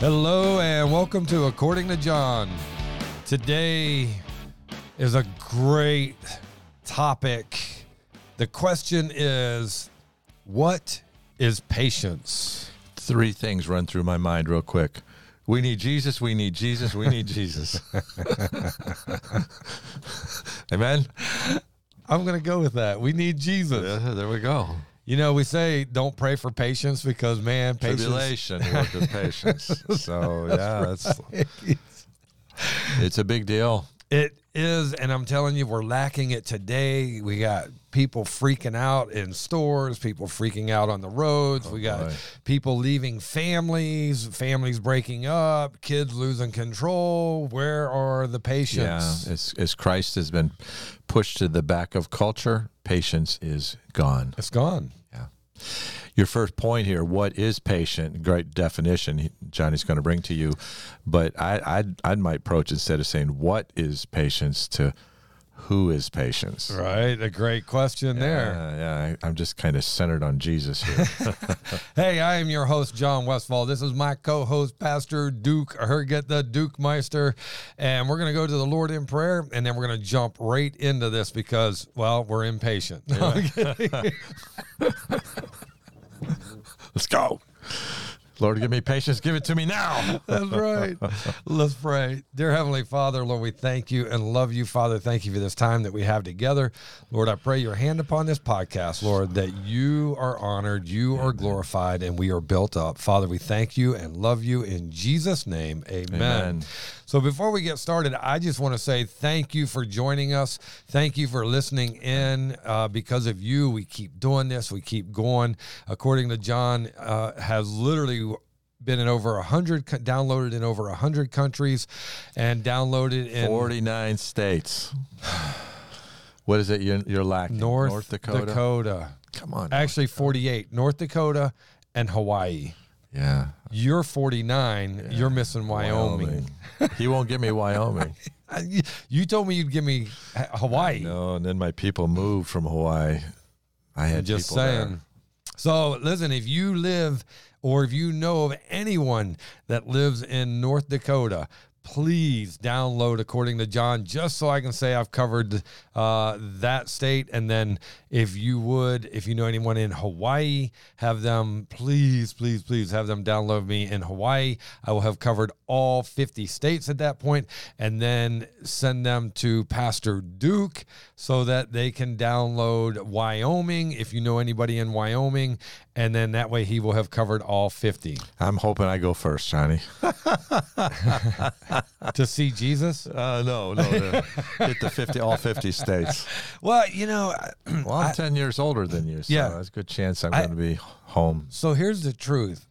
Hello and welcome to According to John. Today is a great topic. The question is what is patience? Three things run through my mind real quick. We need Jesus, we need Jesus, we need Jesus. Amen. I'm going to go with that. We need Jesus. Yeah, there we go. You know, we say don't pray for patience because, man, patience. Tribulation worketh patience. So yeah, that's it's a big deal. It is, and I'm telling you, we're lacking it today. We got people freaking out in stores, people freaking out on the roads. Oh, we got boy. people leaving families, families breaking up, kids losing control. Where are the Yeah, patients? as, as Christ has been pushed to the back of culture, patience is gone. It's gone. Yeah. Your first point here, what is patient? Great definition Johnny's going to bring to you. But I, I'd, I might approach instead of saying what is patience to who is patience? Right. A great question there. Yeah, yeah. I, I'm just kind of centered on Jesus here. Hey, I am your host, John Westfall. This is my co host, Pastor Duke Herget, the Duke Meister. And we're going to go to the Lord in prayer, and then we're going to jump right into this because, well, we're impatient. Kidding. Let's go. Lord, give me patience. Give it to me now. That's right. Let's pray. Dear Heavenly Father, Lord, we thank you and love you, Father. Thank you for this time that we have together. Lord, I pray your hand upon this podcast, Lord, that you are honored, you are glorified, and we are built up. Father, we thank you and love you in Jesus' name. Amen. Amen. So before we get started, I just want to say thank you for joining us. Thank you for listening in. Uh, because of you, we keep doing this. We keep going. According to John, uh, has literally been in over a hundred, downloaded in over a hundred countries, and downloaded in 49 states. What is it you're, you're lacking? North, Dakota? Dakota. Come on. Actually, forty-eight. North Dakota and Hawaii. yeah. You're 49. You're missing Wyoming. He won't give me Wyoming. You- told me you'd give me Hawaii. No, and then my people moved from Hawaii. I had I'm just people there. saying. So listen, if you live or if you know of anyone that lives in North Dakota, please download according to John, just so I can say I've covered uh, that state. And then if you would, if you know anyone in Hawaii, have them please, please, please have them download me in Hawaii. I will have covered all 50 states at that point, and then send them to Pastor Duke so that they can download Wyoming if you know anybody in Wyoming, and then that way he will have covered all 50 I'm hoping I go first, Johnny. to see Jesus. Uh, no, no, no. Get the 50, all 50 states. Well, you know, Well, I'm 10 years older than you, so Yeah. there's a good chance I'm going to be home. so here's the truth.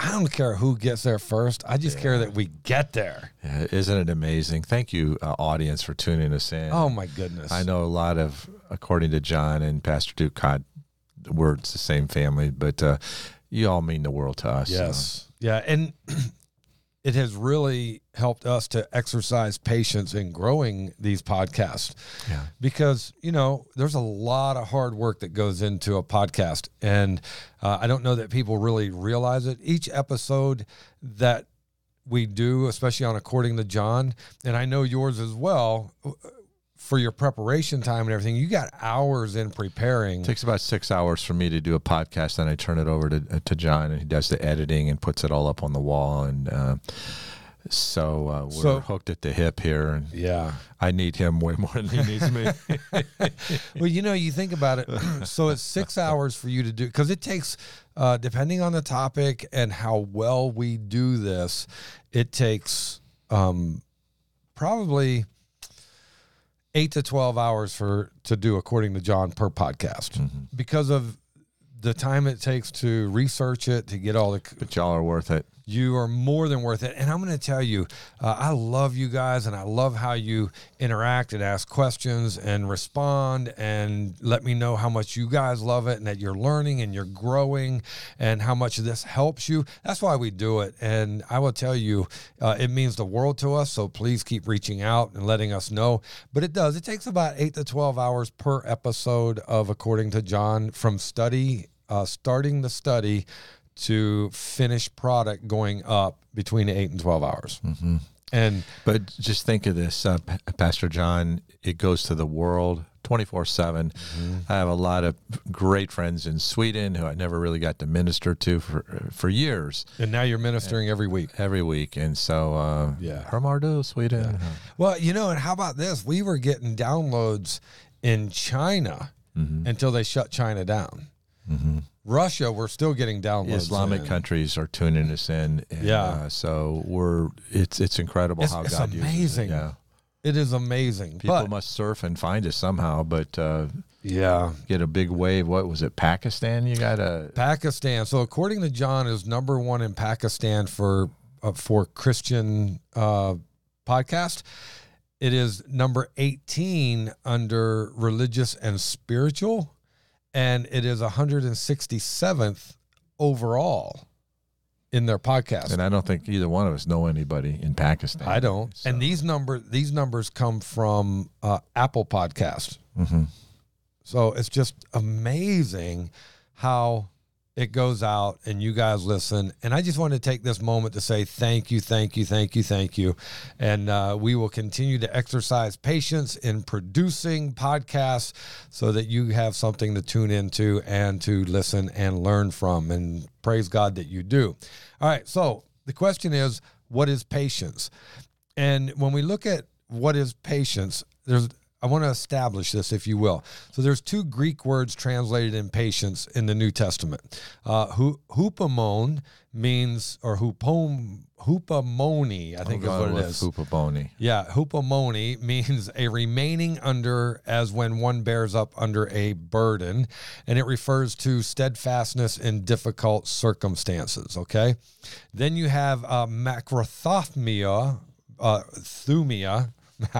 I don't care who gets there first. I just care that we get there. Yeah, isn't it amazing? Thank you, uh, audience, for tuning us in. Oh my goodness. I know a lot of, according to John and Pastor Duke, God, we're it's the same family, but uh, you all mean the world to us. Yes. Yeah. And it has really helped us to exercise patience in growing these podcasts Yeah. because, you know, there's a lot of hard work that goes into a podcast. And uh, I don't know that people really realize it. Each episode that we do, especially on According to John, and I know yours as well. For your preparation time and everything, you got hours in preparing. It takes about six hours for me to do a podcast. Then I turn it over to uh, to John, and he does the editing and puts it all up on the wall. And uh, so uh, we're So- hooked at the hip here, and yeah. I need him way more than he needs me. Well, you know, you think about it. so it's six hours for you to do because it takes, uh, depending on the topic and how well we do this, it takes um, probably eight to twelve hours for to do, according to John, per podcast, mm-hmm. because of the time it takes to research it to get all the but y'all are worth it. You are more than worth it. And I'm going to tell you, uh, I love you guys and I love how you interact and ask questions and respond and let me know how much you guys love it and that you're learning and you're growing and how much this helps you. That's why we do it. And I will tell you, uh, it means the world to us. So please keep reaching out and letting us know. But it does. It takes about eight to 12 hours per episode of According to John from study, uh, starting the study to finished product going up between eight and 12 hours. Mm-hmm. And But just think of this, uh, Pa- Pastor John. It goes to the world twenty four seven. I have a lot of great friends in Sweden who I never really got to minister to for for years, and now you're ministering every week. every week, and so uh, Yeah. Hermardo, Sweden. Well, you know, and how about this? We were getting downloads in China until they shut China down. Russia, we're still getting downloads. Islamic in. countries are tuning us in. And, Yeah. uh, so we're it's it's incredible It's- how it's God uses it. amazing. Yeah. It is amazing. People but must surf and find us somehow, but uh, yeah, get a big wave. What was it? Pakistan? You got to. Pakistan. So according to John, is number one in Pakistan for uh, for Christian uh, podcast. It is number eighteen under religious and spiritual, and it is 167th overall in their podcast. And I don't think either one of us know anybody in Pakistan. I don't. So- And these number these numbers come from uh, Apple Podcast. Mhm. So it's just amazing how it goes out and you guys listen. And I just want to take this moment to say thank you, thank you, thank you, thank you. And uh, we will continue to exercise patience in producing podcasts so that you have something to tune into and to listen and learn from. And praise God that you do. All right. So the question is what is patience? And when we look at what is patience, there's I want to establish this, if you will. So there's two Greek words translated in patience in the New Testament. Uh, hupomone means, or hupom, hupomone, I think is what it is. Yeah, hupomone means a remaining under as when one bears up under a burden, and it refers to steadfastness in difficult circumstances. Okay, then you have uh, macrothopmia, uh, thumia.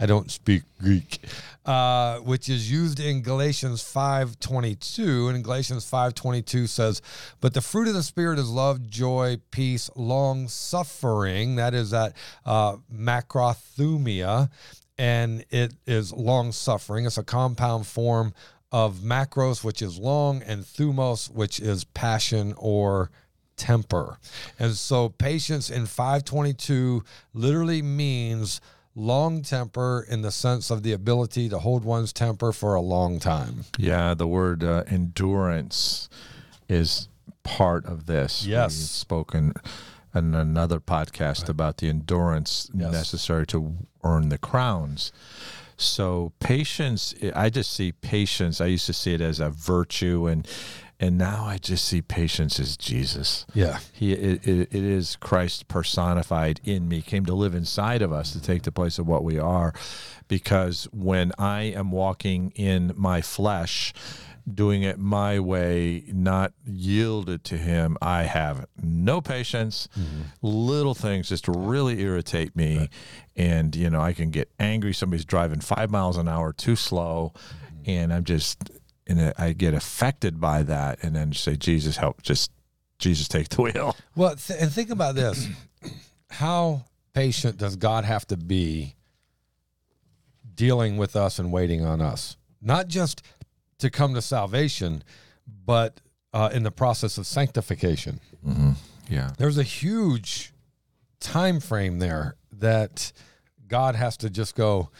I don't speak Greek, uh, which is used in Galatians five twenty two, and in Galatians five twenty two says, "But the fruit of the spirit is love, joy, peace, long suffering." That is that uh, macrothumia, and it is long suffering. It's a compound form of macros, which is long, and thumos, which is passion or temper. And so patience in 522 literally means long temper in the sense of the ability to hold one's temper for a long time. Yeah, the word uh, endurance is part of this. Yes. We've spoken in another podcast about the endurance Yes. necessary to earn the crowns. So patience, I just see patience. I used to see it as a virtue, and and now I just see patience as Jesus. Yeah. He it, it, it is Christ personified in me, came to live inside of us to take the place of what we are. Because when I am walking in my flesh, doing it my way, not yielded to him, I have no patience. Mm-hmm. Little things just really irritate me. And, you know, I can get angry. Somebody's driving five miles an hour too slow. Mm-hmm. And I'm just, and I get affected by that. And then say, Jesus, help, just, Jesus, take the wheel. Well, th- and think about this. How patient does God have to be dealing with us and waiting on us? Not just to come to salvation, but uh, in the process of sanctification. Yeah. There's a huge time frame there that God has to just go,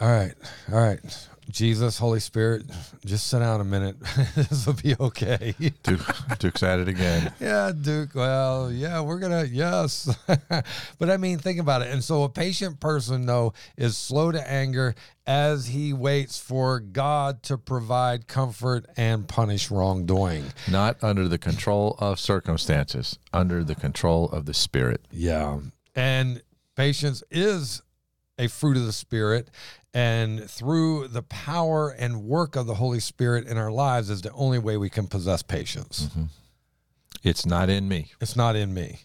all right, all right, Jesus, Holy Spirit, just sit down a minute. this will be okay. Duke, Duke's at it again. Yeah, Duke. Well, yeah, we're gonna yes, but I mean, think about it. And so, a patient person though is slow to anger as he waits for God to provide comfort and punish wrongdoing. Not under the control of circumstances, under the control of the Spirit. Yeah, and patience is a fruit of the Spirit, and through the power and work of the Holy Spirit in our lives is the only way we can possess patience. It's not in me. It's not in me.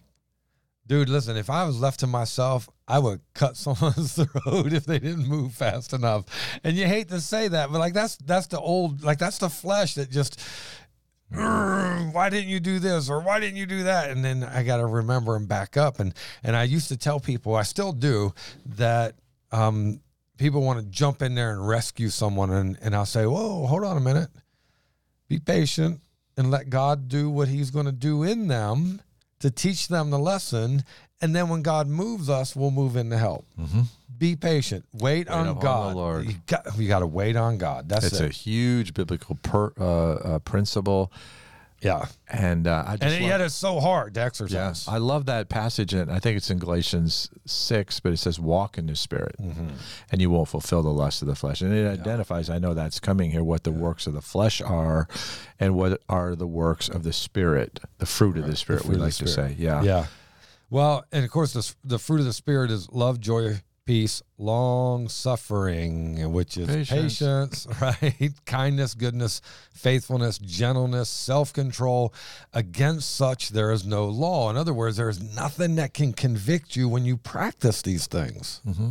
Dude, listen, if I was left to myself, I would cut someone's throat if they didn't move fast enough. And you hate to say that, but like that's that's the old like that's the flesh that just why didn't you do this or why didn't you do that? And then I got to remember and back up. And and I used to tell people, I still do, that um, people want to jump in there and rescue someone, and and I'll say, whoa, hold on a minute, be patient. and let God do what He's going to do in them to teach them the lesson. And then when God moves us, we'll move in to help. Be patient. Wait, on upon the God. Lord. You got, you got to wait on God. That's It's it. a huge biblical per, uh, uh, principle, yeah. and uh, I just And love- yet it's so hard to Yeah, exercise. I love that passage, and I think it's in Galatians six, but it says, "Walk in the Spirit, Mm-hmm. and you won't fulfill the lust of the flesh." And it identifies. I know that's coming here. What the works of the flesh are, and what are the works of the Spirit, the fruit of the Spirit. fruit we of the like to say, yeah, Yeah. Well, and of course, the, the fruit of the Spirit is love, joy, peace, long suffering, which is Patience. patience, right? Kindness, goodness, faithfulness, gentleness, self control. Against such, there is no law. In other words, there is nothing that can convict you when you practice these things. Mm-hmm.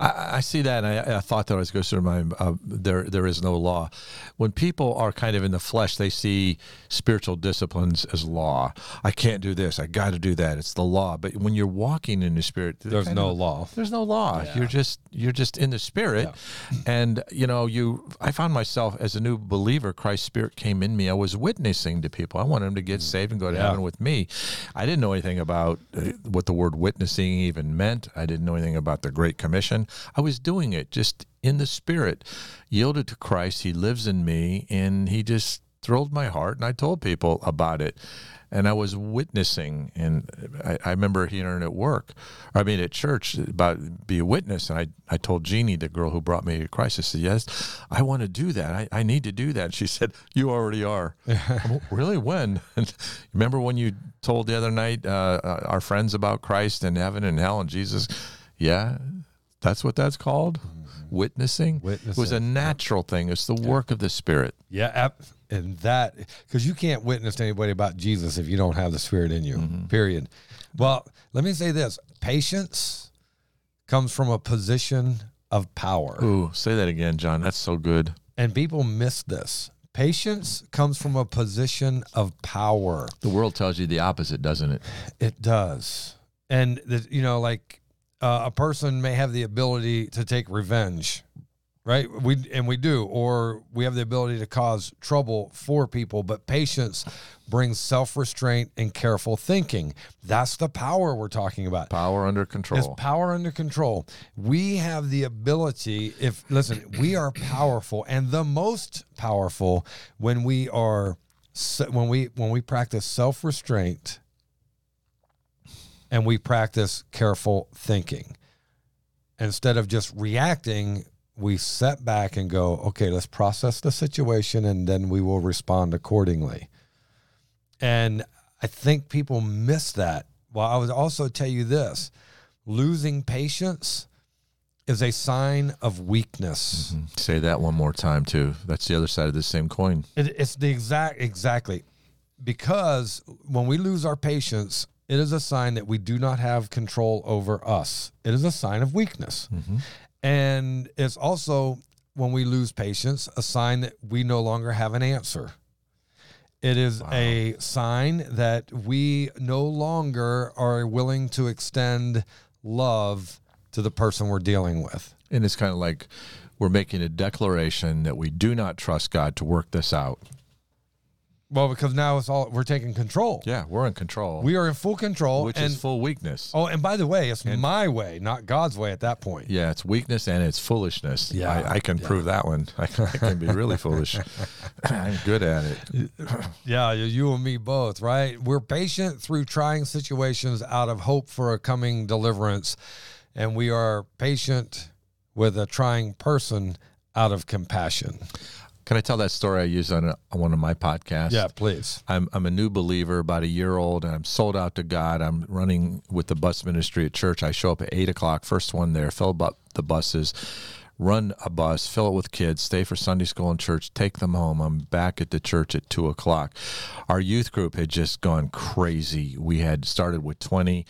I, I see that, and I, I thought that always goes through my uh, there. There is no law. When people are kind of in the flesh, they see spiritual disciplines as law. I can't do this. I got to do that. It's the law. But when you're walking in the spirit, There's no of- law. There's no law. You're just you're just in the spirit, and you know you. I found myself as a new believer. Christ's spirit came in me. I was witnessing to people. I wanted them to get saved and go to Mm. Yeah. heaven with me. I didn't know anything about uh, what the word witnessing even meant. I didn't know anything about the Great Commission. I was doing it just in the spirit, yielded to Christ. He lives in me, and He just thrilled my heart. And I told people about it and I was witnessing, and I, I remember hearing at work, or I mean at church, about be a witness. And I, I told Jeannie, the girl who brought me to Christ, I said, "Yes, I want to do that. I, I need to do that." She said, "You already are." "Oh, really? When? remember when you told the other night uh, uh, our friends about Christ and heaven and hell and Jesus? Yeah, that's what that's called. Mm-hmm. Witnessing. It was a Witnessing. natural thing. It's the work of the Spirit. Yeah, and that because you can't witness to anybody about Jesus if you don't have the Spirit in you. Mm-hmm. Period. Well, let me say this: patience comes from a position of power, Ooh, say that again, John. That's so good. and people miss this. Patience comes from a position of power. The world tells you the opposite, doesn't it? It does, and the, you know, like uh, a person may have the ability to take revenge, right? We and we do, or we have the ability to cause trouble for people. But patience brings self-restraint and careful thinking. That's the power we're talking about. Power under It's control. power under control. We have the ability. If listen, we are powerful, and the most powerful when we are when we when we practice self restraint and we practice careful thinking. Instead of just reacting, we set back and go, okay, let's process the situation, and then we will respond accordingly. And I think people miss that. Well, I would also tell you this losing patience is a sign of weakness. Mm-hmm. Say that one more time too. That's the other side of the same coin. It, it's the exact, exactly. Because when we lose our patience, it is a sign that we do not have control over us. It is a sign of weakness. Mm-hmm. And it's also, when we lose patience, a sign that we no longer have an answer. It is a sign that we no longer are willing to extend love to the person we're dealing with. And it's kind of like we're making a declaration that we do not trust God to work this out. Well, because now it's all we're taking control. Yeah, we're in control, We are in full control. which and is full weakness. oh, and by the way, it's my way, not God's way at that point. Yeah, it's weakness and it's foolishness. Yeah, I, I can prove that one. I, I can be really foolish. I'm good at it. Yeah, you and me both, right? We're patient through trying situations out of hope for a coming deliverance, and we are patient with a trying person out of compassion. Can I tell that story I used on, a, on one of my podcasts? Yeah, please. I'm I'm a new believer, about a year old, and I'm sold out to God. I'm running with the bus ministry at church. I show up at eight o'clock, first one there, fill up the buses, run a bus, fill it with kids, stay for Sunday school and church, take them home. I'm back at the church at two o'clock. Our youth group had just gone crazy. We had started with twenty.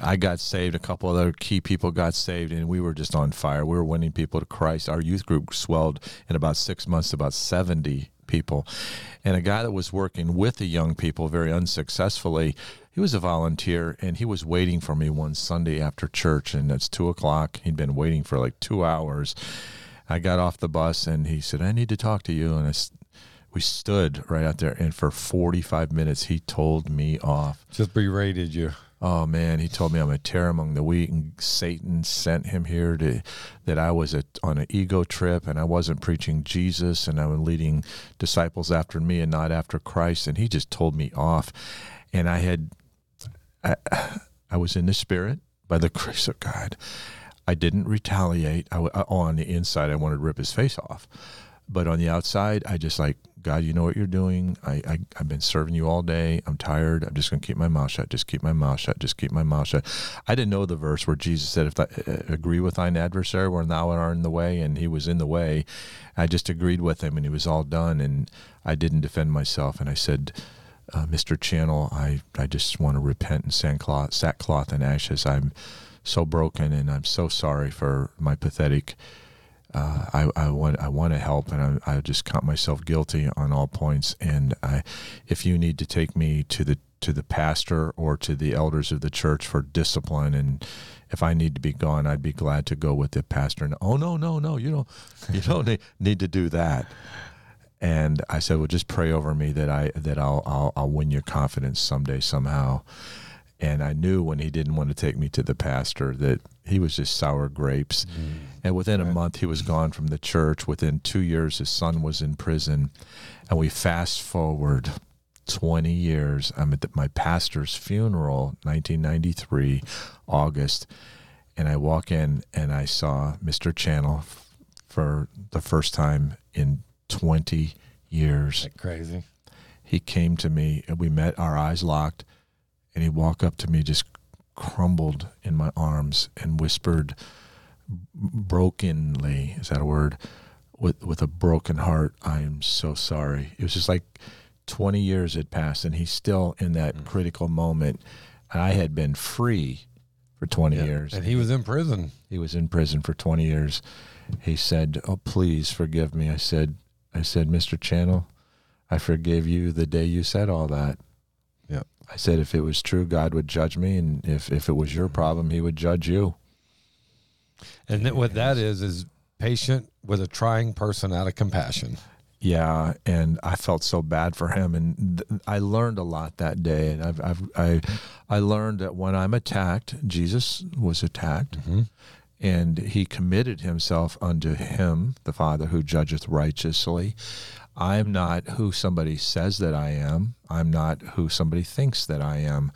I got saved. A couple other key people got saved, and we were just on fire. We were winning people to Christ. Our youth group swelled in about six months about 70 people. And a guy that was working with the young people very unsuccessfully, he was a volunteer, and he was waiting for me one Sunday after church, and it's two o'clock. He'd been waiting for like two hours. I got off the bus, and he said, I need to talk to you. And I we stood right out there, and for 45 minutes, he told me off. Just berated you. Oh man, he told me I'm a tare among the wheat, and Satan sent him here to that I was a, on an ego trip, and I wasn't preaching Jesus, and I was leading disciples after me and not after Christ, and he just told me off, and I had, I, I was in the spirit by the grace of God. I didn't retaliate. I, on the inside, I wanted to rip his face off, but on the outside, I just like God, you know what you're doing. I, I have been serving you all day. I'm tired. I'm just going to keep my mouth shut. Just keep my mouth shut. Just keep my mouth shut. I didn't know the verse where Jesus said, "If I uh, agree with thine adversary, when thou art in the way," and he was in the way. I just agreed with him, and he was all done. And I didn't defend myself. And I said, uh, "Mr. Channel, I I just want to repent in sackcloth, sackcloth and ashes. I'm so broken, and I'm so sorry for my pathetic." Uh, I, I want I want to help, and I, I just count myself guilty on all points. And I, if you need to take me to the to the pastor or to the elders of the church for discipline, and if I need to be gone, I'd be glad to go with the pastor. And oh no no no, you don't you don't need, need to do that. And I said, well, just pray over me that I that I'll I'll, I'll win your confidence someday somehow. And I knew when he didn't want to take me to the pastor that he was just sour grapes. Mm. And within right. a month, he was gone from the church. Within two years, his son was in prison. And we fast forward 20 years. I'm at the, my pastor's funeral, 1993, August. And I walk in and I saw Mr. Channel for the first time in 20 years. That crazy. He came to me and we met, our eyes locked and he walked up to me, just crumbled in my arms, and whispered brokenly, is that a word? With with a broken heart, I am so sorry. It was just like 20 years had passed, and he's still in that mm. critical moment. I had been free for 20 yeah. years. And he was in prison. He was in prison for 20 years. He said, "Oh, please forgive me." I said, "I said, Mr. Channel, I forgave you the day you said all that." yeah I said, if it was true, God would judge me, and if if it was your problem, He would judge you. And what that is is patient with a trying person out of compassion. Yeah, and I felt so bad for him, and th- I learned a lot that day. And I've, I've I I learned that when I'm attacked, Jesus was attacked. Mm-hmm and he committed himself unto him, the Father who judgeth righteously. I'm not who somebody says that I am. I'm not who somebody thinks that I am.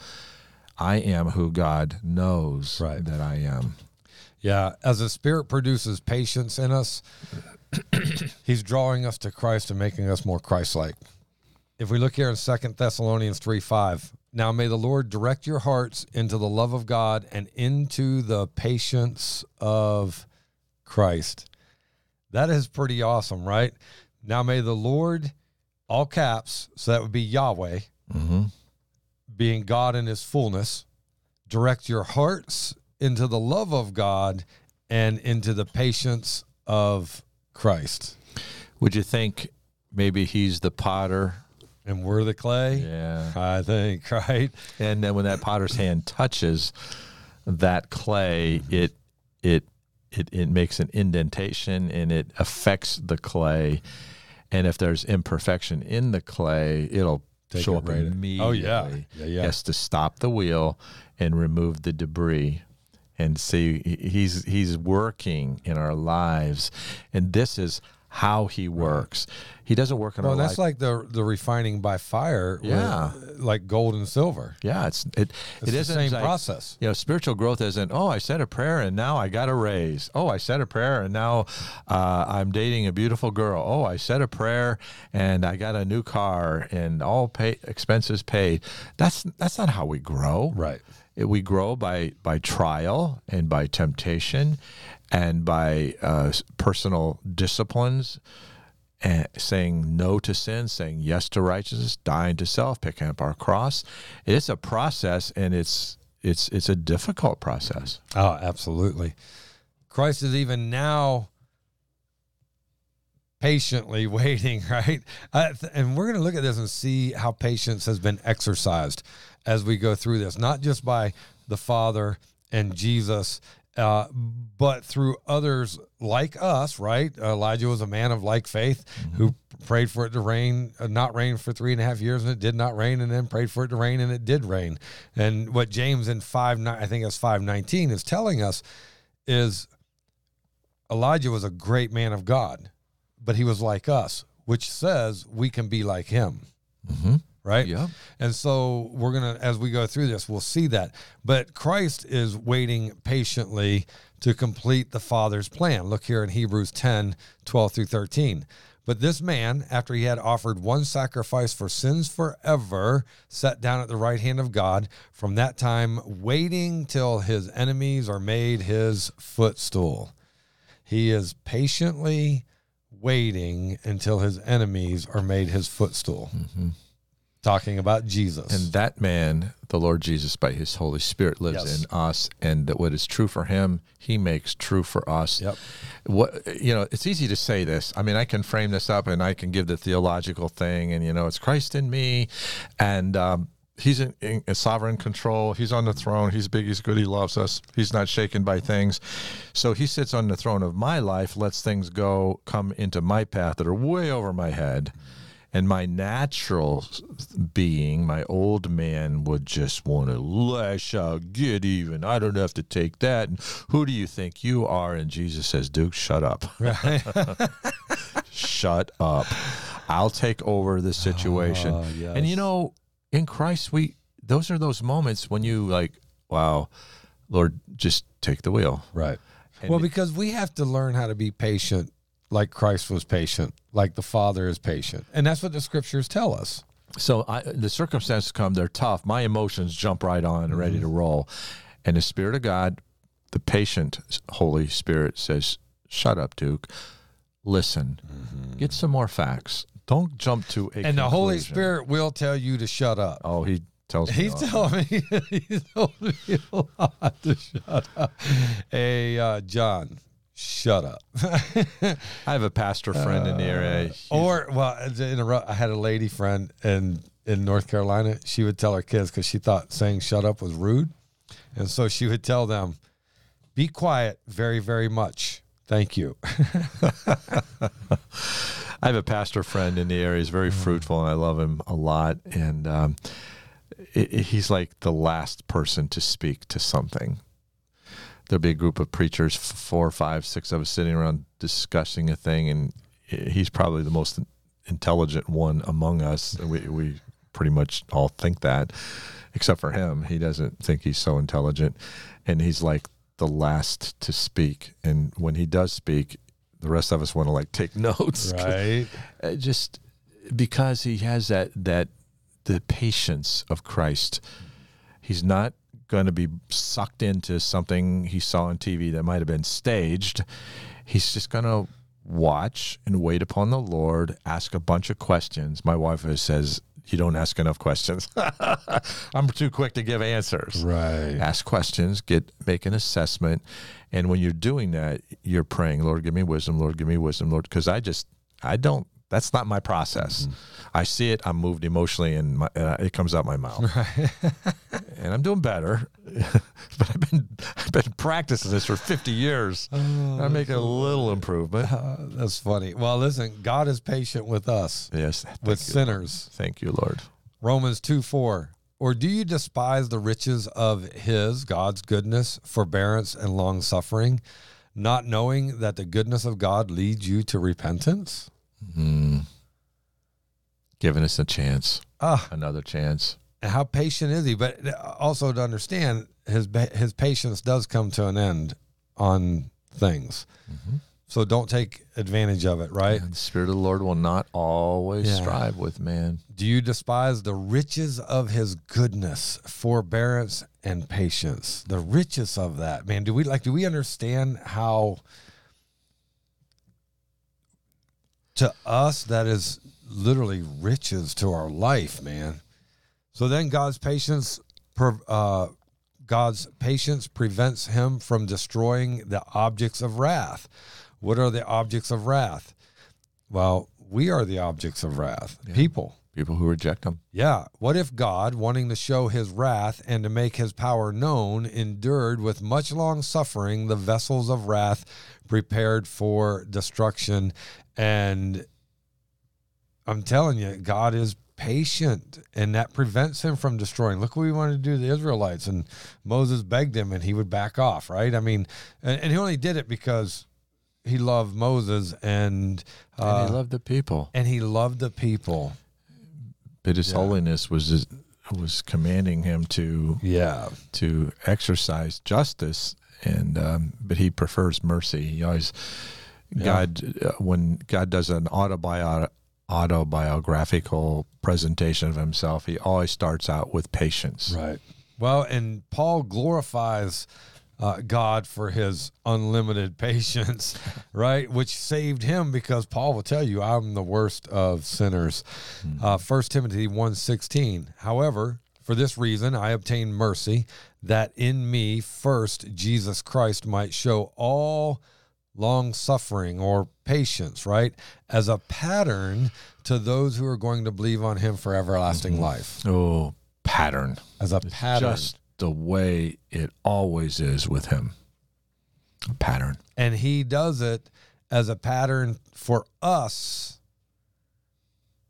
I am who God knows right. that I am. Yeah, as the Spirit produces patience in us, He's drawing us to Christ and making us more Christ-like. If we look here in Second Thessalonians three five, now may the Lord direct your hearts into the love of God and into the patience of Christ. That is pretty awesome, right? Now may the Lord, all caps, so that would be Yahweh, mm-hmm. being God in his fullness, direct your hearts into the love of God and into the patience of Christ. Would you think maybe he's the potter and we're the clay? Yeah. I think, right? And then when that potter's hand touches that clay, it it it, it makes an indentation and it affects the clay and if there's imperfection in the clay, it'll Take show it up right immediately. Oh yeah, yeah, yeah. Has to stop the wheel and remove the debris and see he's he's working in our lives and this is how he works. He doesn't work in well, our that's like the the refining by fire. Yeah, with, like gold and silver. Yeah, it's it. It's it the same like, process. You know, spiritual growth isn't. Oh, I said a prayer and now I got a raise. Oh, I said a prayer and now uh, I'm dating a beautiful girl. Oh, I said a prayer and I got a new car and all pay expenses paid. That's that's not how we grow. Right. We grow by by trial and by temptation and by uh, personal disciplines and saying no to sin, saying yes to righteousness, dying to self, picking up our cross. It's a process and it's it's it's a difficult process. Oh, absolutely. Christ is even now patiently waiting, right? Uh, and we're going to look at this and see how patience has been exercised as we go through this, not just by the Father and Jesus uh, but through others like us, right? Elijah was a man of like faith who prayed for it to rain, uh, not rain for three and a half years, and it did not rain, and then prayed for it to rain, and it did rain. And what James in five, I think it's five nineteen, is telling us is Elijah was a great man of God, but he was like us, which says we can be like him. Mm-hmm. Right. Yeah. And so we're going to, as we go through this, we'll see that. But Christ is waiting patiently to complete the Father's plan. Look here in Hebrews 10 12 through 13. But this man, after he had offered one sacrifice for sins forever, sat down at the right hand of God, from that time waiting till his enemies are made his footstool. He is patiently waiting until his enemies are made his footstool. Mm-hmm. Talking about Jesus. And that man, the Lord Jesus, by his Holy Spirit, lives Yes. in us, and that what is true for him, he makes true for us. Yep. What you know, it's easy to say this. I mean, I can frame this up, and I can give the theological thing, and you know, it's Christ in me, and um, he's in, in, in sovereign control. He's on the throne. He's big. He's good. He loves us. He's not shaken by things. So he sits on the throne of my life, lets things go, come into my path that are way over my head. And my natural being, my old man, would just want to lash out, get even. I don't have to take that. And who do you think you are? And Jesus says, Duke, shut up. Right. shut up. I'll take over the situation. Oh, yes. And you know, in Christ, we those are those moments when you like, wow, Lord, just take the wheel. Right. And well, because we have to learn how to be patient like Christ was patient, like the Father is patient. And that's what the scriptures tell us. So I, the circumstances come, they're tough. My emotions jump right on and ready to roll. And the Spirit of God, the patient Holy Spirit says, Shut up, Duke. Listen, get some more facts. Don't jump to a And the Holy. Spirit will tell you to shut up. Oh, he tells me. He's telling me he's told me a lot to shut up. Hey, uh, John, shut up. I have a pastor friend in the area. He's- or well, to interrupt, I had a lady friend in in North Carolina. She would tell her kids because she thought saying "shut up" was rude, and so she would tell them, "Be quiet, very, very much. Thank you." I have a pastor friend in the area. He's very fruitful, and I love him a lot. And um, it, it- he's like the last person to speak to something. There'll be a group of preachers, four, five, six of us sitting around discussing a thing, and he's probably the most intelligent one among us. We, we pretty much all think that, except for him. He doesn't think he's so intelligent, and he's like the last to speak. And when he does speak, the rest of us want to like take notes. right. Uh, just because he has that that the patience of Christ. He's not going to be sucked into something he saw on TV that might have been staged. He's just going to watch and wait upon the Lord, ask a bunch of questions. My wife says, "You don't ask enough questions." I'm too quick to give answers Right. ask questions, get make an assessment, and when you're doing that, you're praying, Lord, give me wisdom, Lord, give me wisdom, Lord, because I just I don't. That's not my process. I see it, I'm moved emotionally, and my, uh, it comes out my mouth, and I'm doing better. but I've been I've been practicing this for 50 years. I'm making a little improvement. Uh, that's funny. Well, listen, God is patient with us, Yes, with you, sinners. Thank you, Lord. Romans 2 4. Or do you despise the riches of his, God's goodness, forbearance, and long suffering, not knowing that the goodness of God leads you to repentance? Mm. Giving us a chance, Ah, another chance. how patient is he? But also to understand, his his patience does come to an end on things. So don't take advantage of it, right? And the Spirit of the Lord will not always Yeah. strive with man. Do you despise the riches of his goodness, forbearance, and patience? The riches of that, man. Do we like do we understand how to us that is literally riches to our life, man? So then God's patience uh God's patience prevents him from destroying the objects of wrath. What are the objects of wrath? Well, we are the objects of wrath. People. People who reject him. Yeah. What if God, wanting to show his wrath and to make his power known, endured with much long suffering the vessels of wrath prepared for destruction? And I'm telling you, God is patient and that prevents him from destroying. Look what we wanted to do to the Israelites. And Moses begged him and he would back off, right? I mean, and, and he only did it because he loved Moses and, uh, and he loved the people. and he loved the people. But his Yeah. holiness was was commanding him to Yeah. to exercise justice, and um, but he prefers mercy. He always Yeah. God uh, when God does an autobio- autobiographical presentation of himself, he always starts out with patience. Right. Well, and Paul glorifies uh, God for his unlimited patience, right? Which saved him because Paul will tell you, I'm the worst of sinners. Uh, 1 Timothy 1.16, however, for this reason I obtained mercy, that in me first Jesus Christ might show all long suffering or patience, right? As a pattern to those who are going to believe on him for everlasting mm-hmm. life. Oh, pattern. As a pattern. Just the way it always is with him. A pattern. and he does it as a pattern for us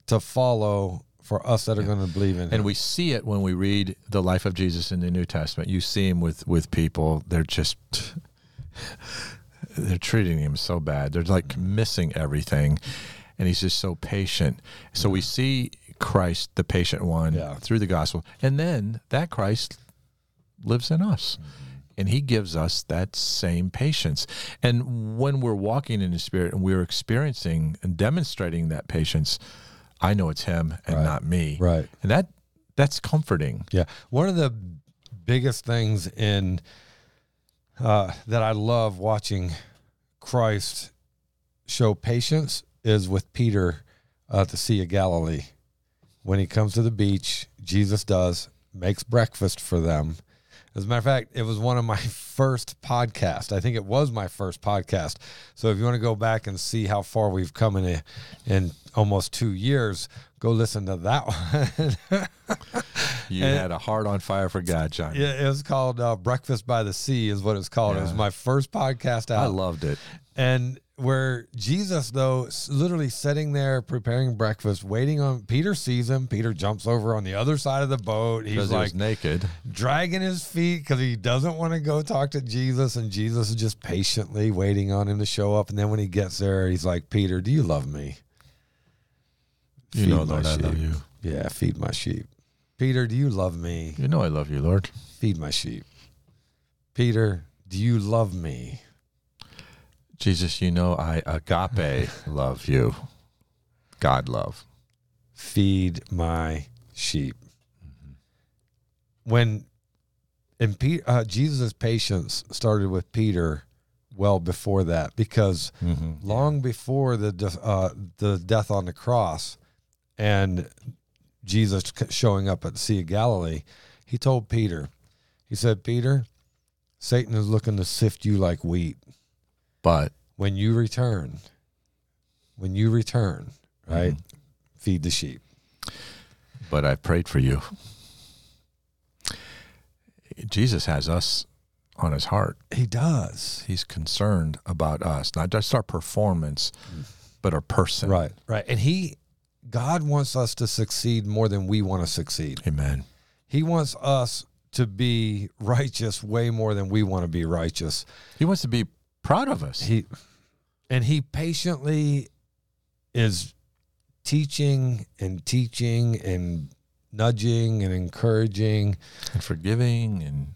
to follow for us that are going to believe in him. And we see it when we read the life of Jesus in the New Testament. You see him with with people. They're just they're treating him so bad. They're like mm-hmm. missing everything, and he's just so patient. So we mm-hmm. see Christ, the patient one, Yeah. through the gospel, and then that Christ lives in us. Mm-hmm. And he gives us that same patience. And when we're walking in the Spirit and we're experiencing and demonstrating that patience, I know it's him and Right. not me right. and that that's comforting Yeah. One of the biggest things in uh, that I love watching Christ show patience is with Peter uh, at the Sea of Galilee. When he comes to the beach, Jesus does makes breakfast for them. As a matter of fact, it was one of my first podcasts. I think it was my first podcast. So if you want to go back and see how far we've come in a, in almost two years, go listen to that one. you And- had a heart on fire for god john Yeah, it was called uh, Breakfast by the Sea, is what it's called. It was my first podcast out. i loved it and where Jesus, though, s- literally sitting there preparing breakfast, waiting on Peter sees him. Peter jumps over on the other side of the boat. He's he like naked dragging his feet because he doesn't want to go talk to Jesus. And Jesus is just patiently waiting on him to show up. And then when he gets there, he's like, Peter, do you love me? you Feed know lord i love you Yeah, feed my sheep. Peter, do you love me? you know i love you lord feed my sheep. Peter, do you love me? Jesus you know i agape love you god love Feed my sheep. When and uh, Jesus' patience started with Peter well before that, because mm-hmm. long before the de- uh, the death on the cross and Jesus showing up at the Sea of Galilee, he told Peter, he said, Peter, Satan is looking to sift you like wheat. But when you return, when you return, right, mm-hmm. feed the sheep. but i prayed for you jesus has us on his heart He does. he's concerned about us not just our performance mm. but our person Right, right. And he, God wants us to succeed more than we want to succeed. amen He wants us to be righteous way more than we want to be righteous. he wants to be proud of us He, and he patiently is teaching and teaching and nudging and encouraging and forgiving and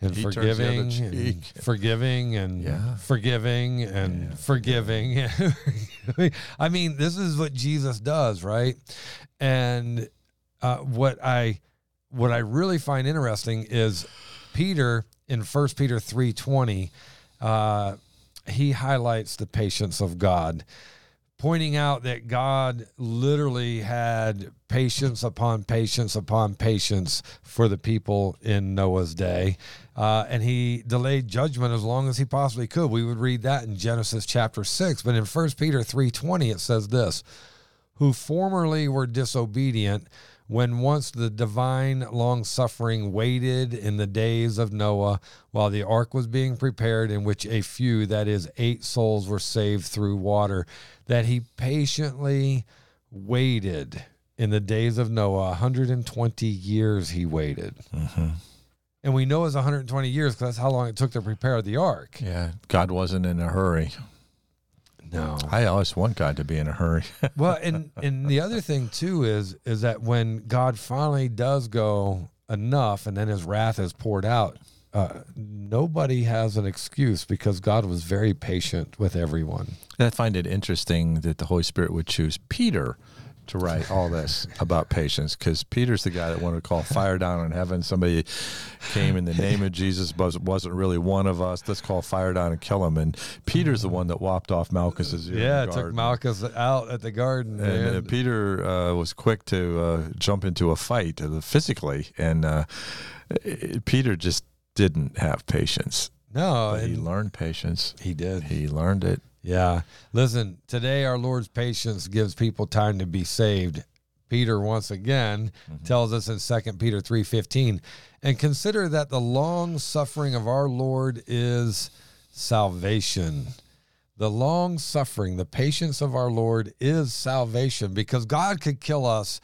and He turns the other forgiving and forgiving and Yeah. forgiving and Yeah. forgiving. I mean, this is what Jesus does, right? And uh, what I what I really find interesting is Peter in First Peter three twenty. Uh, he highlights the patience of God, pointing out that God literally had patience upon patience upon patience for the people in Noah's day. Uh, and he delayed judgment as long as he possibly could. We would read that in Genesis chapter 6. But in 1 Peter 3.20, it says this, who formerly were disobedient when once the divine long suffering waited in the days of Noah while the ark was being prepared, in which a few, that is, eight souls, were saved through water, that he patiently waited in the days of Noah. 120 years he waited. Mm-hmm. And we know it's 120 years because that's how long it took to prepare the ark. Yeah, God wasn't in a hurry. No. I always want God to be in a hurry. well, and and the other thing too is is that when God finally does go enough, and then His wrath is poured out, uh, nobody has an excuse because God was very patient with everyone. And I find it interesting that the Holy Spirit would choose Peter to write all this about patience because Peter's the guy that wanted to call fire down in heaven. Somebody came in the name of Jesus, but wasn't really one of us. Let's call fire down and kill him. And Peter's the one that whopped off Malchus's ear. Yeah, the took. Malchus out at the garden. And uh. Peter uh, was quick to uh, jump into a fight uh, physically, and uh, Peter just didn't have patience. no, But he learned patience. he did. He learned it. Yeah. Listen, today our Lord's patience gives people time to be saved. Peter once again mm-hmm. tells us in 2 Peter 3:15, and consider that the long suffering of our Lord is salvation. The long suffering, the patience of our Lord is salvation because God could kill us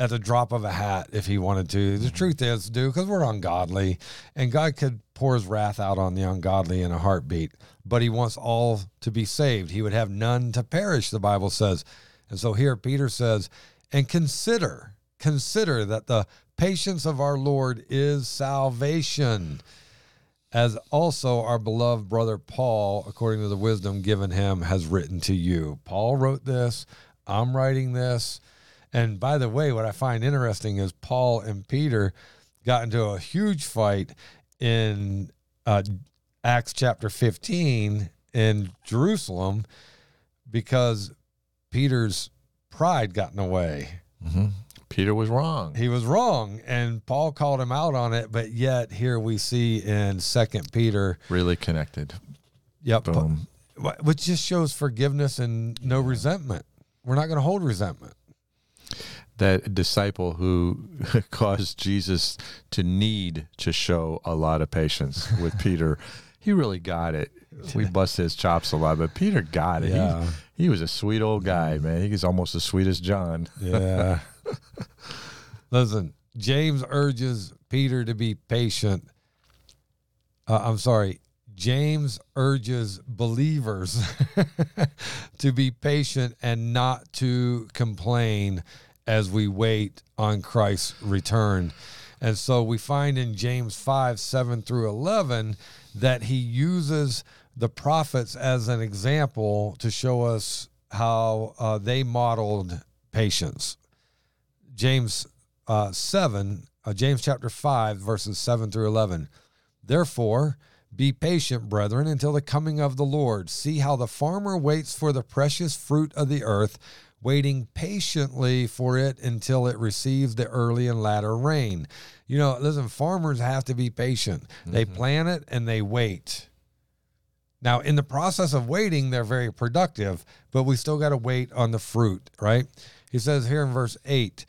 at the drop of a hat if he wanted to. The mm-hmm. truth is, dude, because we're ungodly, and God could pour his wrath out on the ungodly in a heartbeat, but he wants all to be saved. He would have none to perish, the Bible says. And so here Peter says, and consider, consider that the patience of our Lord is salvation as also our beloved brother Paul, according to the wisdom given him, has written to you. Paul wrote this. I'm writing this. And by the way, what I find interesting is Paul and Peter got into a huge fight in uh, Acts chapter 15 in Jerusalem because Peter's pride got in the way. hmm Peter was wrong. He was wrong, and Paul called him out on it. But yet, here we see in Second Peter really connected. Yep. Boom. Wh- Which just shows forgiveness and no resentment. We're not going to hold resentment. That disciple who caused Jesus to need to show a lot of patience with Peter, he really got it. We bust his chops a lot, but Peter got it. He- Yeah. He, was a sweet old guy, man. He was almost as sweet as John. Yeah. Listen, James urges Peter to be patient. Uh, I'm sorry. James urges believers to be patient and not to complain as we wait on Christ's return. And so we find in James 5 7 through 11 that he uses the prophets as an example to show us how uh, they modeled patience. James uh, 7, uh, James chapter 5, verses 7 through 11. Therefore, be patient, brethren, until the coming of the Lord. See how the farmer waits for the precious fruit of the earth, waiting patiently for it until it receives the early and latter rain. You know, listen, farmers have to be patient. They mm-hmm. plant it and they wait. Now, in the process of waiting, they're very productive, but we still got to wait on the fruit, right? He says here in verse 8,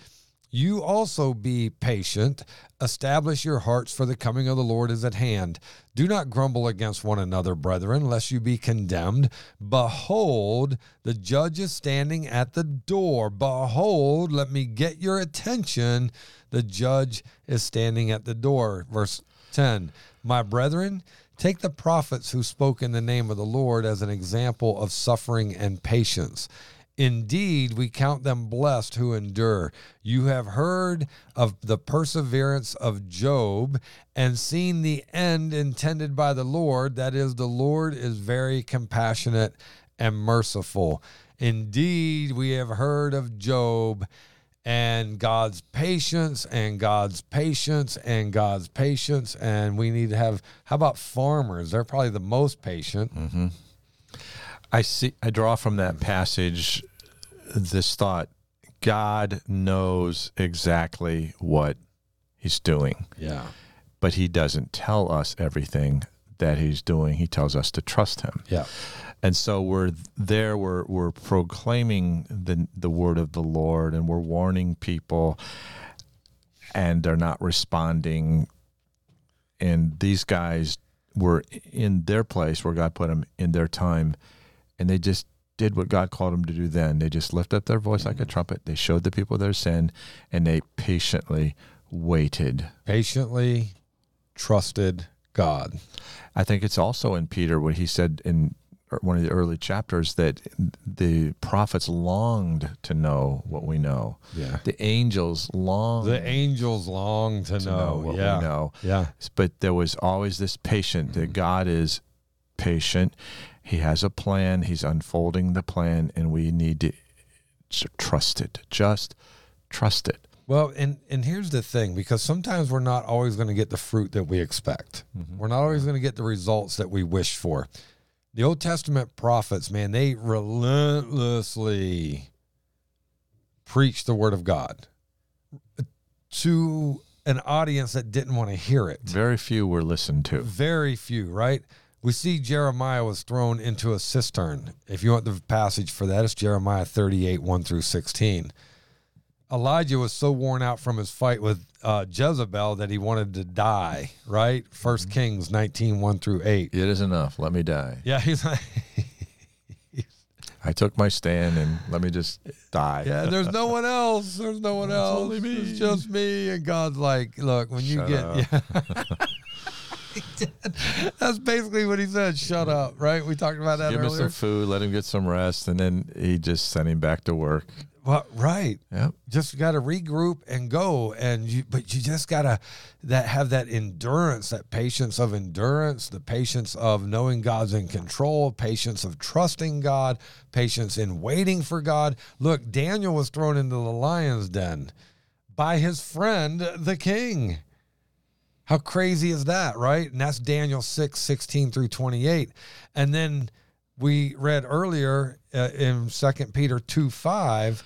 you also be patient, establish your hearts, for the coming of the Lord is at hand. Do not grumble against one another, brethren, lest you be condemned. Behold, the judge is standing at the door. Behold, let me get your attention. The judge is standing at the door. Verse 10 My brethren, take the prophets who spoke in the name of the Lord as an example of suffering and patience. Indeed, we count them blessed who endure. You have heard of the perseverance of Job and seen the end intended by the Lord. That is, the Lord is very compassionate and merciful. Indeed, we have heard of Job and God's patience and God's patience and God's patience. And we need to have, how about farmers? They're probably the most patient. Mm-hmm. I see. I draw from that passage this thought: God knows exactly what He's doing, Yeah. but He doesn't tell us everything that He's doing. He tells us to trust Him. Yeah. And so we're there, we're, we're proclaiming the, the word of the Lord and we're warning people and they're not responding. And these guys were in their place where God put them in their time and they just did what God called them to do then. They just lift up their voice like a mm-hmm. trumpet. They showed the people their sin and they patiently waited. Patiently trusted God. I think it's also in Peter what he said in er, one of the early chapters that the prophets longed to know what we know. Yeah. The angels longed The angels long to, to know. know what yeah. we know. Yeah. But there was always this patient that mm-hmm. God is patient. He has a plan. He's unfolding the plan, and we need to trust it. Just trust it. Well, and and here's the thing because sometimes we're not always going to get the fruit that we expect. Mm-hmm. We're not always going to get the results that we wish for. The Old Testament prophets, man, they relentlessly preached the word of God uh, to an audience that didn't want to hear it. Very few were listened to. Very few, right? We see Jeremiah was thrown into a cistern. If you want the passage for that, it's Jeremiah 38, 1 through 16. Elijah was so worn out from his fight with uh, Jezebel that he wanted to die, right? First Kings 19, 1 through 8. It is enough. Let me die. Yeah, he's like, I took my stand and let me just die. yeah, there's no one else. There's no one else. only me. It's just me. And God's like, look, when you Shut get, up. yeah. He did. That's basically what he said. Shut up, right? We talked about that Give him earlier. some food, let him get some rest, and then he just sent him back to work. Well, right. Yep. Just got to regroup and go, and you. But you just gotta that have that endurance, that patience of endurance, the patience of knowing God's in control, patience of trusting God, patience in waiting for God. Look, Daniel was thrown into the lion's den by his friend, the king. How crazy is that, right? And that's Daniel 6, 16 through 28. And then we read earlier uh, in 2 Peter 2, 5,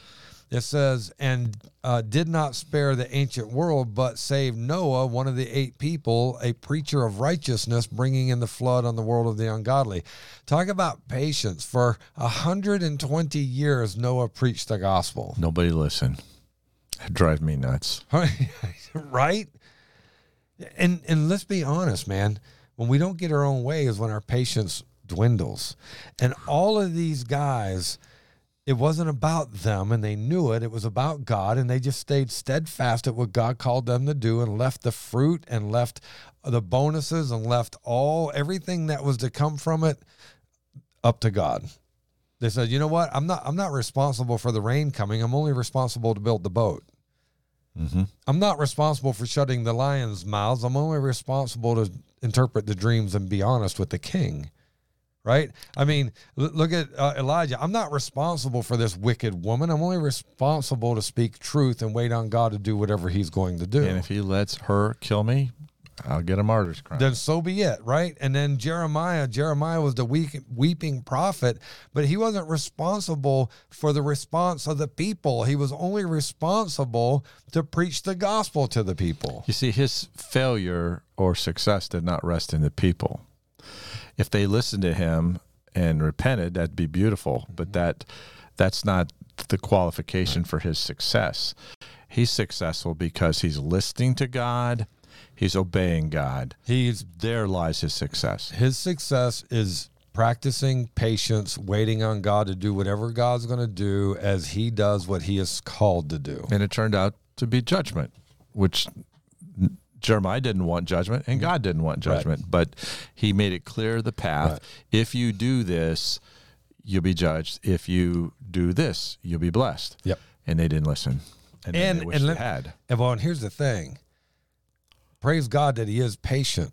it says, and uh, did not spare the ancient world, but saved Noah, one of the eight people, a preacher of righteousness, bringing in the flood on the world of the ungodly. Talk about patience. For 120 years, Noah preached the gospel. Nobody listened. Drive me nuts. right? And and let's be honest, man. When we don't get our own way is when our patience dwindles. And all of these guys, it wasn't about them and they knew it. It was about God and they just stayed steadfast at what God called them to do and left the fruit and left the bonuses and left all everything that was to come from it up to God. They said, "You know what? I'm not I'm not responsible for the rain coming. I'm only responsible to build the boat." Mm-hmm. I'm not responsible for shutting the lions' mouths. I'm only responsible to interpret the dreams and be honest with the king. Right? I mean, l- look at uh, Elijah. I'm not responsible for this wicked woman. I'm only responsible to speak truth and wait on God to do whatever he's going to do. And if he lets her kill me, I'll get a martyr's crown. then so be it, right? And then Jeremiah, Jeremiah was the weak, weeping prophet, but he wasn't responsible for the response of the people. He was only responsible to preach the gospel to the people. You see, his failure or success did not rest in the people. If they listened to him and repented, that'd be beautiful. But mm-hmm. that that's not the qualification for his success. He's successful because he's listening to God, he's obeying God. He's There lies his success. his success is practicing patience, waiting on God to do whatever God's going to do as he does what he is called to do. And it turned out to be judgment, which Jeremiah didn't want judgment and God didn't want Right. judgment, but he made it clear the path. Right. If you do this, you'll be judged. If you do this, you'll be blessed. Yep. And they didn't listen. And, And- they wish and they let- had. And well, and here's the thing. Praise God that He is patient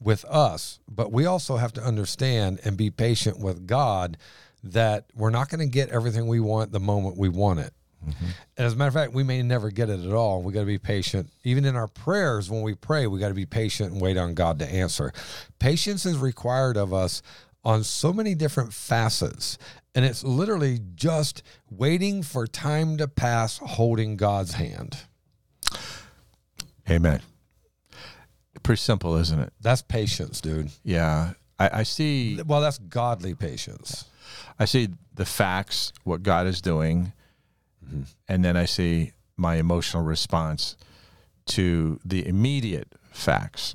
with us, but we also have to understand and be patient with God that we're not going to get everything we want the moment we want it. And as a matter of fact, we may never get it at all. We got to be patient. Even in our prayers, when we pray, we got to be patient and wait on God to answer. Patience is required of us on so many different facets. And it's literally just waiting for time to pass, holding God's hand. Amen. Pretty simple, isn't it? That's patience, dude. Yeah. I, I see Well, that's godly patience. I see the facts, what God is doing, mm-hmm. and then I see my emotional response to the immediate facts.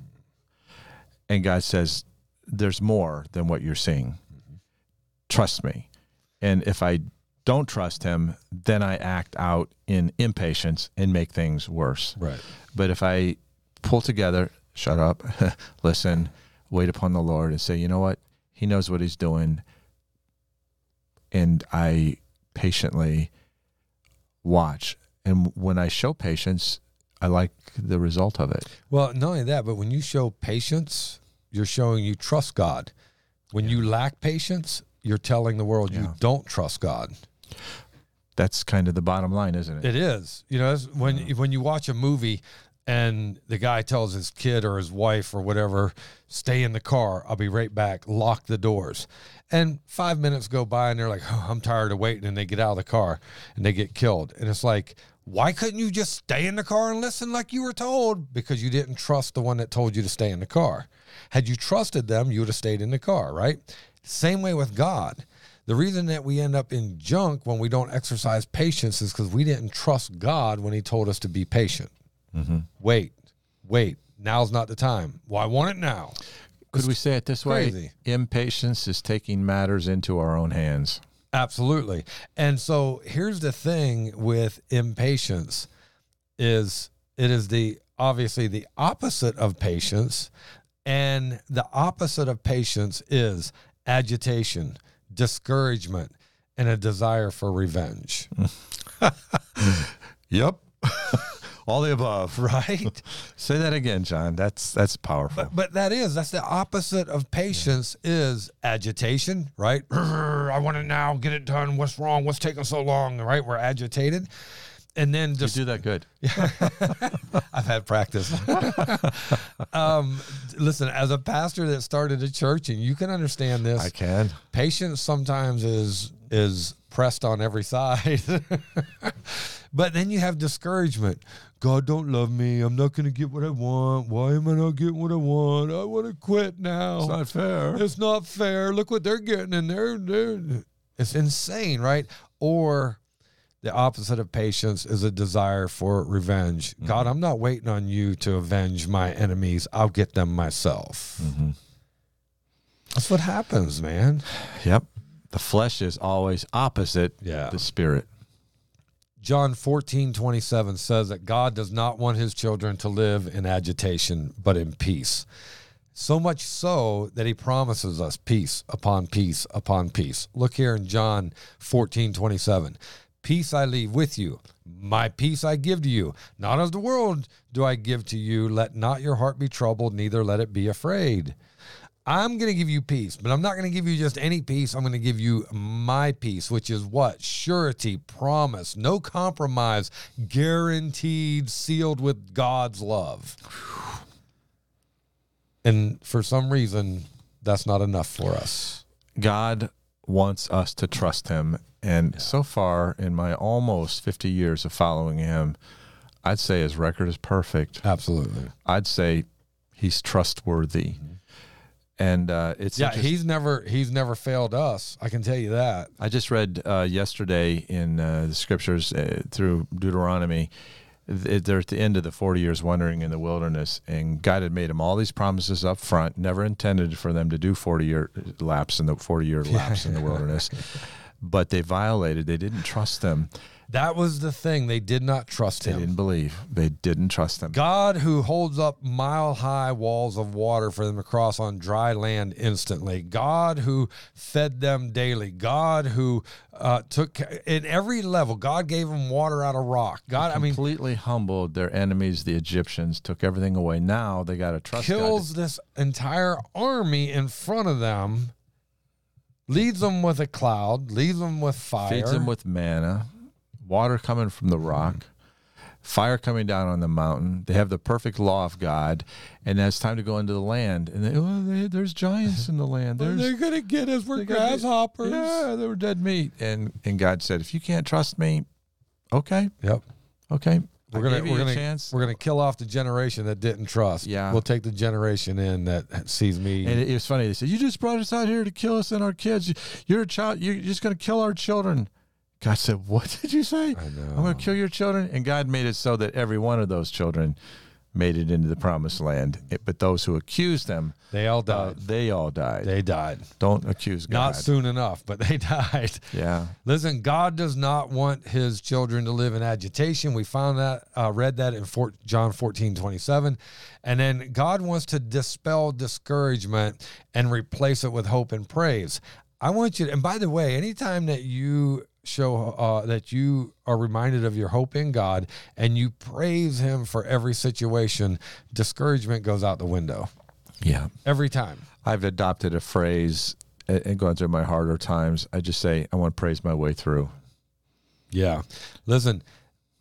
And God says, There's more than what you're seeing. Mm-hmm. Trust me. And if I don't trust him, then I act out in impatience and make things worse. Right. But if I pull together, shut up, listen, wait upon the Lord, and say, you know what? He knows what he's doing. And I patiently watch. And when I show patience, I like the result of it. Well, not only that, but when you show patience, you're showing you trust God. When you lack patience, you're telling the world you don't trust God. That's kind of the bottom line, isn't it? It is. You know, when when you watch a movie and the guy tells his kid or his wife or whatever, stay in the car. I'll be right back. Lock the doors. And five minutes go by and they're like, oh, I'm tired of waiting. And they get out of the car and they get killed. And it's like, why couldn't you just stay in the car and listen like you were told? Because you didn't trust the one that told you to stay in the car. Had you trusted them, you would have stayed in the car, right? Same way with God. The reason that we end up in junk when we don't exercise patience is because we didn't trust God when He told us to be patient. Mm-hmm. Wait, wait. Now's not the time. Well, want it now. Could we say it this way? crazy. Impatience is taking matters into our own hands. Absolutely. And so here's the thing with impatience is it is the obviously the opposite of patience and the opposite of patience is agitation, discouragement and a desire for revenge. Yep. All the above. Right? Say that again, John. That's that's powerful. But but that is that's the opposite of patience is agitation, right? I want it now, get it done. What's wrong? What's taking so long? Right? We're agitated. And then you just do that good. I've had practice. um, listen, as a pastor that started a church, and you can understand this, I can. patience sometimes is is pressed on every side. but then you have discouragement. God don't love me. I'm not going to get what I want. Why am I not getting what I want? I want to quit now. It's not fair. It's not fair. Look what they're getting, and they're, they're it's insane, right? Or the opposite of patience is a desire for revenge. Mm-hmm. God, I'm not waiting on you to avenge my enemies. I'll get them myself. Mm-hmm. That's what happens, man. Yep. The flesh is always opposite Yeah. the spirit. John 14, 27 says that God does not want his children to live in agitation, but in peace. So much so that he promises us peace upon peace upon peace. Look here in John 14, 27. Peace I leave with you. My peace I give to you. Not as the world do I give to you. Let not your heart be troubled, neither let it be afraid. I'm going to give you peace, but I'm not going to give you just any peace. I'm going to give you my peace, which is what? Surety, promise, no compromise, guaranteed, sealed with God's love. And for some reason, that's not enough for us. God wants us to trust him. And so far in my almost 50 years of following him, I'd say his record is perfect. Absolutely. I'd say he's trustworthy. And uh, it's Yeah, he's never he's never failed us. I can tell you that. I just read uh, yesterday in uh, the scriptures uh, through Deuteronomy. Th- They're at the end of the 40 years wandering in the wilderness, and God had made them all these promises up front, never intended for them to do 40 year lapse in the 40 year lapse in the wilderness. But they violated, they didn't trust them. That was the thing. They did not trust him. They him. didn't believe. They didn't trust them. God who holds up mile high walls of water for them to cross on dry land instantly. God who fed them daily. God who uh, took in every level. God gave them water out of rock. God, I mean, completely humbled their enemies, the Egyptians, took everything away. Now they got to trust God. kills this entire army in front of them, leads them with a cloud, leads them with fire. feeds them with manna, water coming from the rock, fire coming down on the mountain. They have the perfect law of God, and now it's time to go into the land. And they, oh, they, there's giants in the land. There's They're gonna get us. We're grasshoppers. Yeah, they were dead meat. And and God said, if you can't trust me, okay, Yep. okay, We're gonna you we're a gonna chance. we're gonna kill off the generation that didn't trust. Yeah. we'll take the generation in that sees me. And it, it was funny. They said, "You just brought us out here to kill us and our kids. You're a child. You're just going to kill our children." God said, "What did you say? I know. I'm going to kill your children." And God made it so that every one of those children made it into the promised land. It- but those who accused them, they all uh, died. they all died. they died. Don't accuse God. Not soon enough, but they died. Yeah. Listen, God does not want his children to live in agitation. We found that, uh, read that in Fort, John 14, 27. And then God wants to dispel discouragement and replace it with hope and praise. I want you to, and by the way, anytime that you show uh, that you are reminded of your hope in God and you praise him for every situation, discouragement goes out the window Yeah. every time. I've adopted a phrase and going through my harder times. I just say, I want to praise my way through. Yeah. Listen,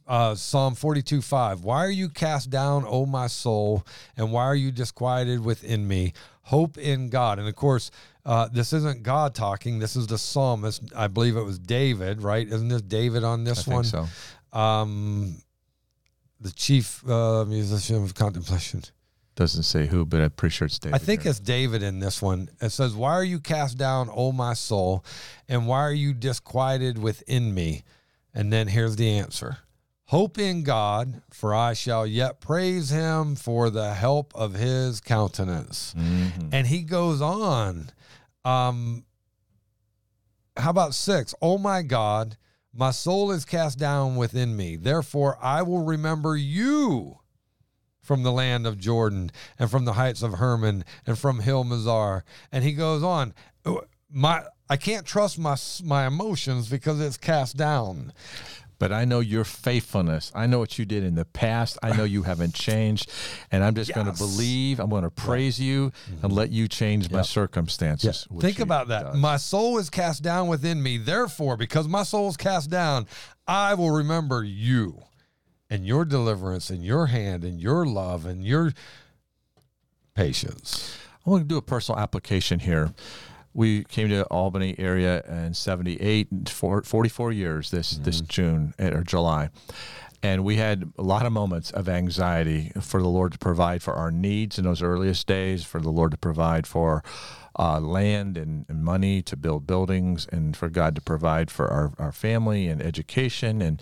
uh, Psalm 42 5. Why are you cast down, O my soul? And why are you disquieted within me? Hope in God. And of course, uh, this isn't God talking. This is the psalmist. I believe it was David, right? Isn't this David on I this think one? so. Um, the chief uh, musician of contemplation. Doesn't say who, but I'm pretty sure it's David. I think here. it's David in this one. It says, Why are you cast down, O my soul? And why are you disquieted within me? And then here's the answer Hope in God, for I shall yet praise him for the help of his countenance. Mhm. And he goes on. Um, how about six? Oh my God, my soul is cast down within me. Therefore, I will remember you from the land of Jordan and from the heights of Hermon and from Hill Mazar. And he goes on. My I can't trust my my emotions because it's cast down. But I know your faithfulness. I know what you did in the past. I know you haven't changed. And I'm just going to believe, I'm going to praise you mm-hmm. and let you change my circumstances. Think about that. does. My soul is cast down within me. Therefore, because my soul is cast down, I will remember you and your deliverance and your hand and your love and your patience. I want to do a personal application here. We came to Albany area in 78 and for 44 years this this June eh, or July. And we had a lot of moments of anxiety for the Lord to provide for our needs in those earliest days, for the Lord to provide for uh, land and, and money to build buildings, and for God to provide for our, our family and education and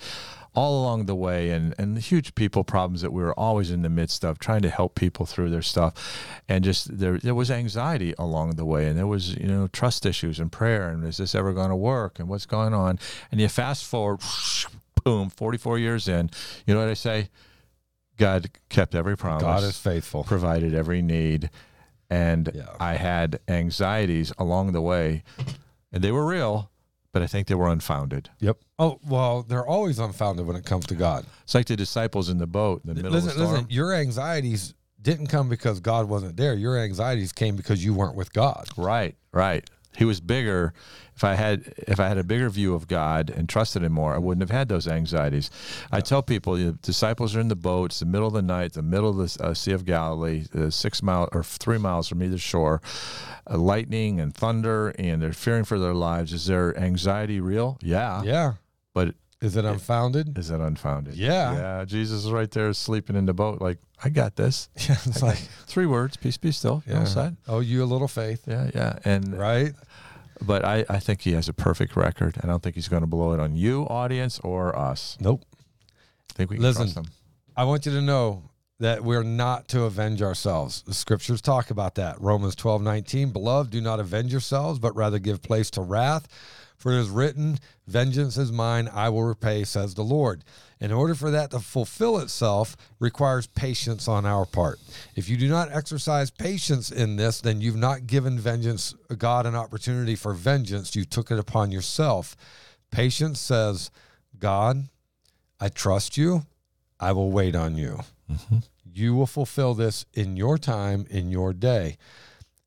all along the way and, and the huge people problems that we were always in the midst of trying to help people through their stuff. And just there there was anxiety along the way and there was you know trust issues and prayer and is this ever going to work and what's going on? And you fast forward boom 44 years in you know what i say? God kept every promise. God is faithful. provided every need. And Yeah. i had anxieties along the way. And they were real but i think they were unfounded Yep. Oh, well, they're always unfounded when it comes to God. It's like the disciples in the boat in the middle Listen, of the storm. listen, your anxieties didn't come because God wasn't there. Your anxieties came because you weren't with God. Right, right. He was bigger. If I had if I had a bigger view of God and trusted him more, I wouldn't have had those anxieties. I tell people, the disciples are in the boat. It's the middle of the night, the middle of the uh, Sea of Galilee, uh, six miles or three miles from either shore. Uh, lightning and thunder, and they're fearing for their lives. Is their anxiety real? Yeah, Yeah. but Is it unfounded? is it unfounded? Yeah. yeah. Jesus is right there sleeping in the boat, like I got this. Yeah. It's like, Three words: peace, be still. Yeah. Oh, you a little faith, Yeah, yeah, and right? But I, I think he has a perfect record. I don't think he's going to blow it on you, audience, or us. Nope. I think we can Listen. trust him. I want you to know that we're not to avenge ourselves. The scriptures talk about that. Romans 12, 19. Beloved, do not avenge yourselves, but rather give place to wrath. For it is written, Vengeance is mine, I will repay, says the Lord. In order for that to fulfill itself, requires patience on our part. If you do not exercise patience in this, then you've not given vengeance uh, God an opportunity for vengeance. You took it upon yourself. Patience says, God, I trust you. I will wait on you. Mm-hmm. You will fulfill this in your time, in your day.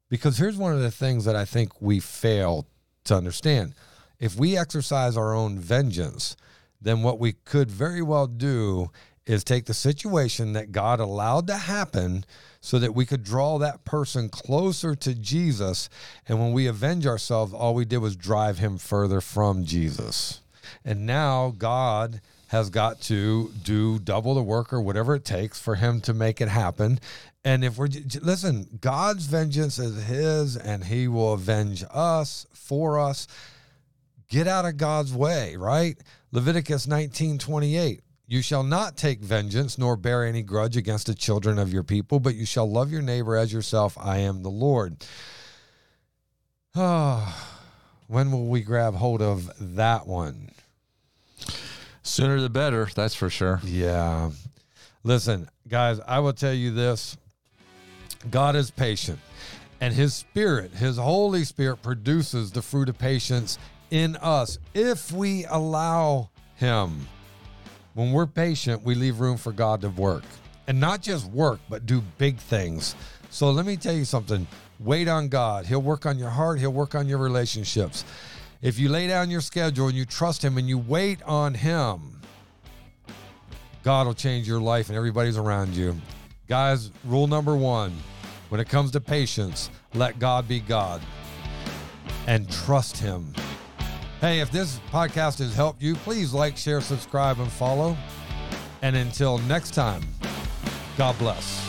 Because here's one of the things that I think we fail to understand. If we exercise our own vengeance, then what we could very well do is take the situation that God allowed to happen so that we could draw that person closer to Jesus. And when we avenge ourselves, all we did was drive him further from Jesus. And now God has got to do double the work or whatever it takes for him to make it happen. And if we're listen, God's vengeance is his and he will avenge us for us. Get out of God's way, right? Leviticus 19 28. You shall not take vengeance nor bear any grudge against the children of your people, but you shall love your neighbor as yourself. I am the Lord. Oh, when will we grab hold of that one? Sooner the better, that's for sure. Yeah. Listen, guys, I will tell you this God is patient, and His Spirit, His Holy Spirit, produces the fruit of patience in us if we allow Him. When we're patient, we leave room for God to work. And not just work, but do big things. So let me tell you something wait on God. He'll work on your heart, He'll work on your relationships. If you lay down your schedule and you trust Him and you wait on Him, God will change your life and everybody's around you. Guys, rule number one when it comes to patience, let God be God and trust Him. Hey, if this podcast has helped you, please like, share, subscribe, and follow. And until next time, God bless.